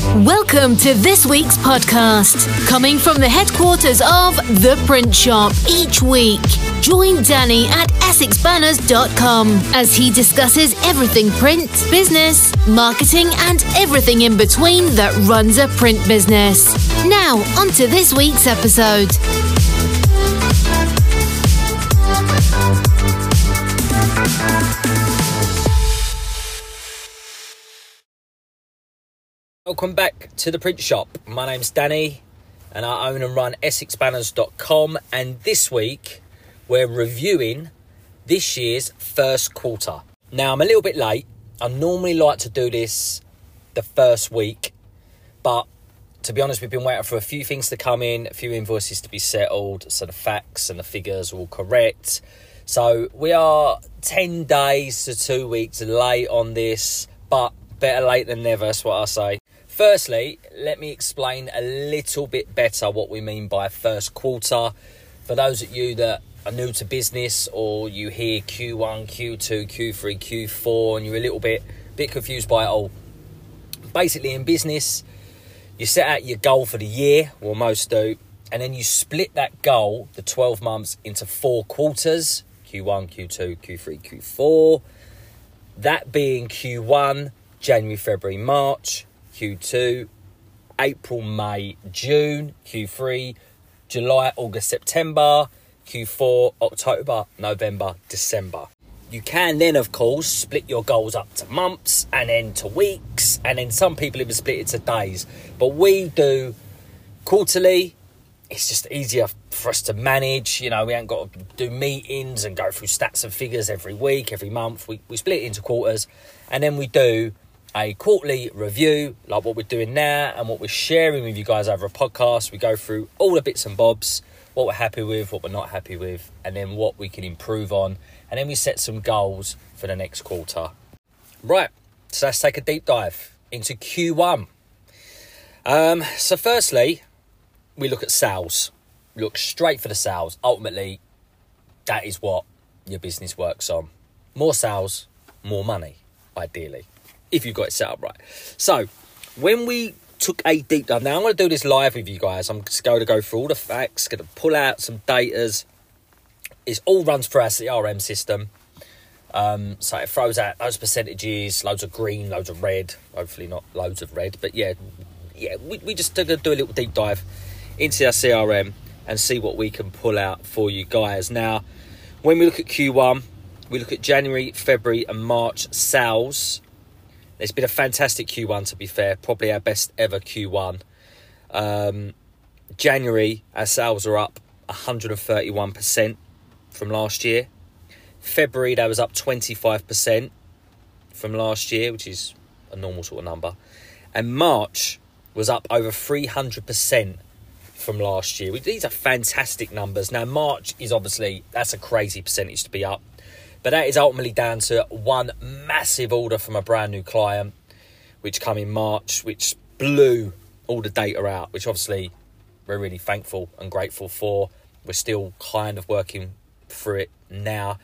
Welcome to this week's podcast, coming from the headquarters of The Print Shop each week. Join Danny at EssexBanners.com as he discusses everything print, business, marketing, and everything in between that runs a print business. Now, on to this week's episode. Welcome back to the print shop. My name's Danny and I own and run EssexBanners.com. And this week we're reviewing this year's first quarter. Now I'm a little bit late. I normally like to do this the first week, but to be honest, we've been waiting for a few things to come in, a few invoices to be settled, so the facts and the figures are all correct. So we are 10 days to two weeks late on this, but better late than never, that's what I say. Firstly, let me explain a little bit better what we mean by first quarter. For those of you that are new to business or you hear Q1, Q2, Q3, Q4 and you're a little bit bit confused by it all. Basically in business, you set out your goal for the year, or most do, and then you split that goal, the 12 months, into four quarters Q1, Q2, Q3, Q4. That being Q1, January, February, March, Q2, April, May, June, Q3, July, August, September, Q4, October, November, December. You can then, of course, split your goals up to months and then to weeks, and then some people even split it to days. But we do quarterly. It's just easier for us to manage. You know, we ain't got to do meetings and go through stats and figures every week, every month. We, we split it into quarters, and then we do a quarterly review, like what we're doing now and what we're sharing with you guys over a podcast. We go through all the bits and bobs, what we're happy with, what we're not happy with, and then what we can improve on. And then we set some goals for the next quarter. Right, so let's take a deep dive into Q1. Um, so, firstly, we look at sales. Look straight for the sales. Ultimately, that is what your business works on. More sales, more money, ideally if you've got it set up right. So, when we took a deep dive, now I'm going to do this live with you guys. I'm just going to go through all the facts, going to pull out some datas. It all runs through our CRM system. Um, so it throws out those percentages, loads of green, loads of red. Hopefully not loads of red, but yeah, yeah. We, we just do a little deep dive into our CRM and see what we can pull out for you guys. Now, when we look at Q1, we look at January, February, and March sales it's been a fantastic Q1, to be fair. Probably our best ever Q1. Um, January, our sales are up 131% from last year. February, that was up 25% from last year, which is a normal sort of number. And March was up over 300% from last year. These are fantastic numbers. Now, March is obviously, that's a crazy percentage to be up. But that is ultimately down to one massive order from a brand new client, which come in March, which blew all the data out, which obviously we're really thankful and grateful for. We're still kind of working through it now,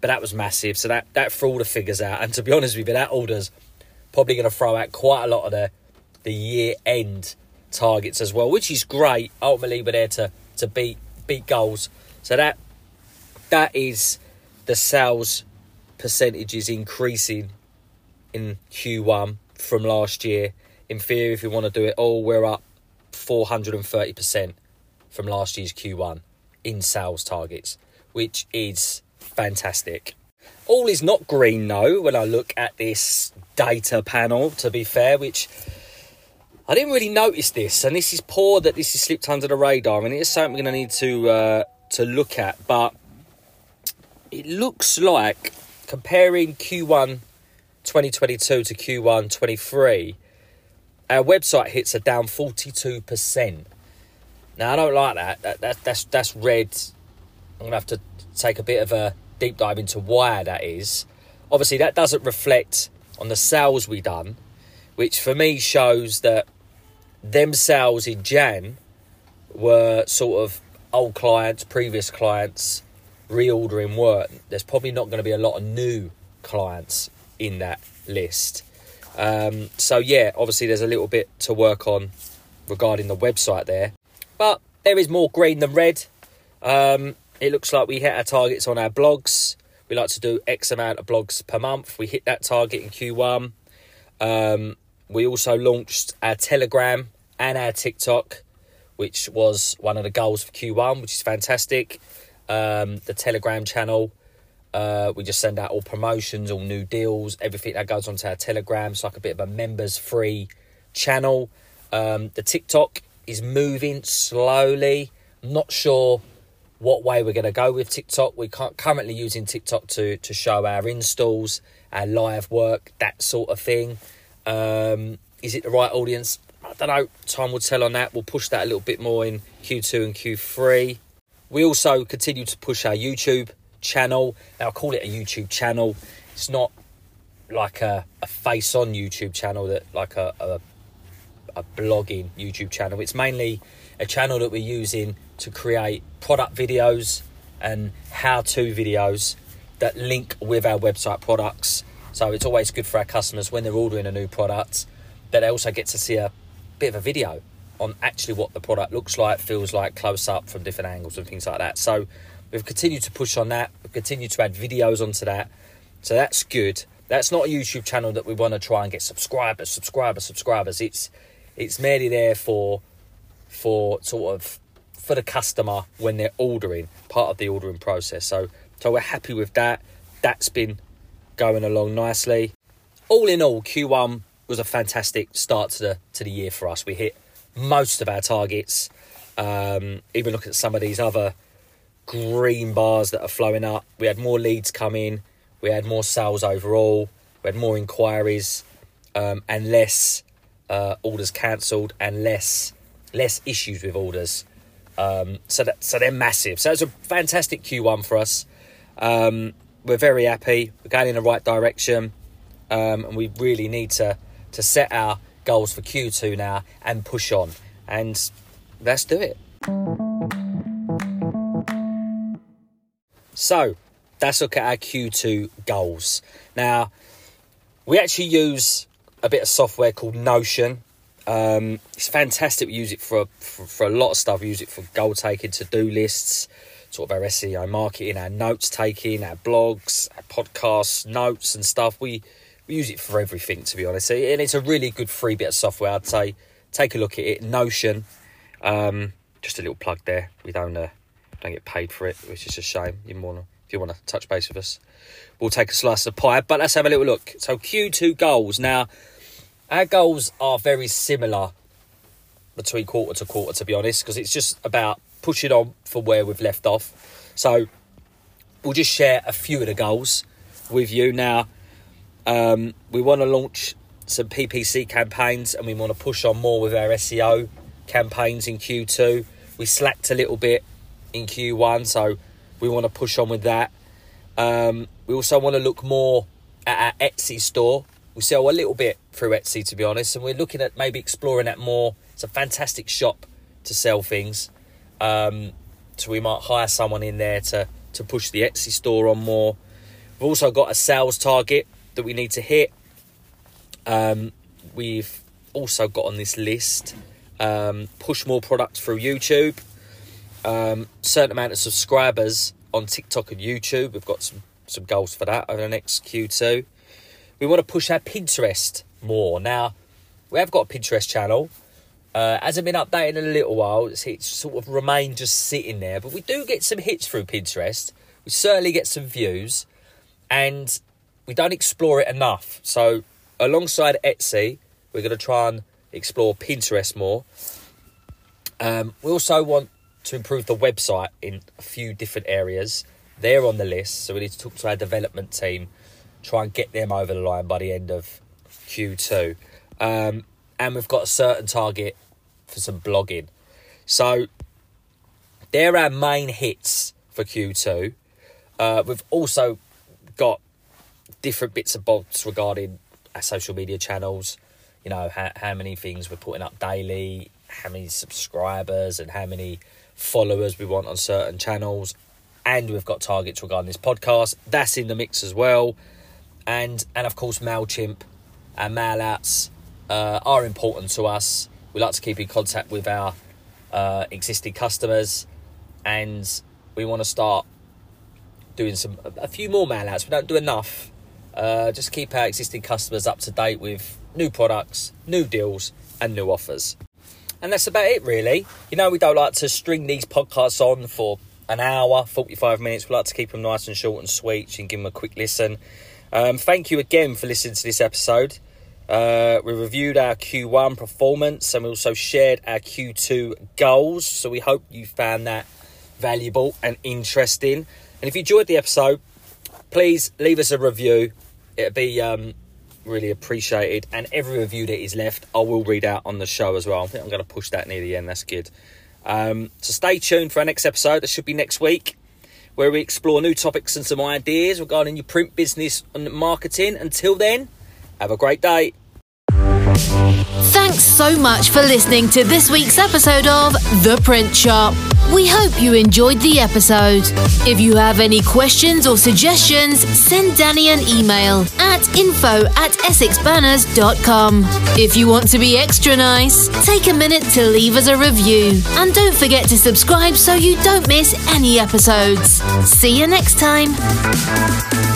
but that was massive. So that that threw all the figures out. And to be honest with you, that order's probably going to throw out quite a lot of the the year end targets as well, which is great. Ultimately, we're there to to beat beat goals. So that that is the sales percentage is increasing in Q1 from last year. In theory, if you want to do it all, we're up 430% from last year's Q1 in sales targets, which is fantastic. All is not green though when I look at this data panel, to be fair, which I didn't really notice this, and this is poor that this is slipped under the radar, and it is something we're going to need to uh, to look at. But it looks like comparing Q1 2022 to Q1 23, our website hits are down 42%. Now, I don't like that. that, that that's, that's red. I'm going to have to take a bit of a deep dive into why that is. Obviously, that doesn't reflect on the sales we done, which for me shows that them sales in Jan were sort of old clients, previous clients, reordering work, there's probably not going to be a lot of new clients in that list. Um, so yeah, obviously there's a little bit to work on regarding the website there, but there is more green than red. Um, it looks like we hit our targets on our blogs. We like to do X amount of blogs per month. We hit that target in Q1. Um, we also launched our Telegram and our TikTok, which was one of the goals for Q1, which is fantastic. Um, the Telegram channel, uh, we just send out all promotions, all new deals, everything that goes onto our Telegram. It's like a bit of a members free channel. Um, the TikTok is moving slowly. not sure what way we're going to go with TikTok. We're currently using TikTok to to show our installs, our live work, that sort of thing. Um, is it the right audience? I don't know. Time will tell on that. We'll push that a little bit more in Q2 and Q3. We also continue to push our YouTube channel. Now, I call it a YouTube channel. It's not like a, a face on YouTube channel that like a, a a blogging YouTube channel. It's mainly a channel that we're using to create product videos and how to videos that link with our website products. So it's always good for our customers when they're ordering a new product that they also get to see a bit of a video on actually what the product looks like, feels like, close up from different angles and things like that. So we've continued to push on that. We've continued to add videos onto that. So that's good. That's not a YouTube channel that we want to try and get subscribers, subscribers, subscribers. It's it's merely there for for sort of for the customer when they're ordering, part of the ordering process. So so we're happy with that. That's been going along nicely. All in all, Q1 was a fantastic start to the to the year for us. We hit most of our targets. Um, even look at some of these other green bars that are flowing up. We had more leads come in. We had more sales overall. We had more inquiries um, and less uh, orders cancelled and less less issues with orders. Um, so that so they're massive. So it's a fantastic Q1 for us. Um, we're very happy. We're going in the right direction, um, and we really need to to set our goals for Q2 now and push on. And let's do it. So let's look at our Q2 goals. Now, we actually use a bit of software called Notion. Um, it's fantastic. We use it for, for, for a lot of stuff. We use it for goal taking, to do lists, sort of our SEO marketing, our notes taking, our blogs, our podcasts, notes and stuff. We use it for everything, to be honest. And it's a really good free bit of software. I'd say take a look at it. Notion. Um, just a little plug there. We don't uh, don't get paid for it, which is a shame. You want if you want to touch base with us, we'll take a slice of pie. But let's have a little look. So Q2 goals now. Our goals are very similar between quarter to quarter, to be honest, because it's just about pushing on for where we've left off. So we'll just share a few of the goals with you. Now, um, we want to launch some PPC campaigns and we want to push on more with our SEO campaigns in Q2. We slacked a little bit in Q1, so we want to push on with that. Um, we also want to look more at our Etsy store we sell a little bit through Etsy, to be honest, and we're looking at maybe exploring that more. It's a fantastic shop to sell things. Um, so we might hire someone in there to, to push the Etsy store on more. We've also got a sales target that we need to hit. Um, we've also got on this list um, push more products through YouTube. Um, certain amount of subscribers on TikTok and YouTube. We've got some some goals for that over the next Q2 we want to push our Pinterest more. Now, we have got a Pinterest channel. Uh, hasn't been updated in a little while. It's, it's sort of remained just sitting there, but we do get some hits through Pinterest. We certainly get some views, and we don't explore it enough. So, alongside Etsy, we're going to try and explore Pinterest more. Um, we also want to improve the website in a few different areas. They're on the list, so we need to talk to our development team try and get them over the line by the end of Q2. Um, and we've got a certain target for some blogging. So they're our main hits for Q2. Uh, we've also got different bits and bobs regarding our social media channels. You know, how, how many things we're putting up daily, how many subscribers, and how many followers we want on certain channels. And we've got targets regarding this podcast. That's in the mix as well and and of course Mailchimp and mailouts uh, are important to us. We like to keep in contact with our uh, existing customers, and we want to start doing some a few more mail outs. We don't do enough. Uh, just keep our existing customers up to date with new products, new deals, and new offers. And that's about it, really. You know, we don't like to string these podcasts on for an hour, 45 minutes. We like to keep them nice and short and sweet. Can give them a quick listen. Um, thank you again for listening to this episode. Uh, we reviewed our Q1 performance and we also shared our Q2 goals. So we hope you found that valuable and interesting. And if you enjoyed the episode, please leave us a review. It'd be um, really appreciated. And every review that is left, I will read out on the show as well. I think I'm going to push that near the end. That's good. Um, so stay tuned for our next episode. That should be next week, where we explore new topics and some ideas regarding your print business and marketing. Until then, have a great day. Thanks so much for listening to this week's episode of The Print Shop. We hope you enjoyed the episode. If you have any questions or suggestions, send Danny an email at info at essexbanners.com. If you want to be extra nice, take a minute to leave us a review. And don't forget to subscribe so you don't miss any episodes. See you next time.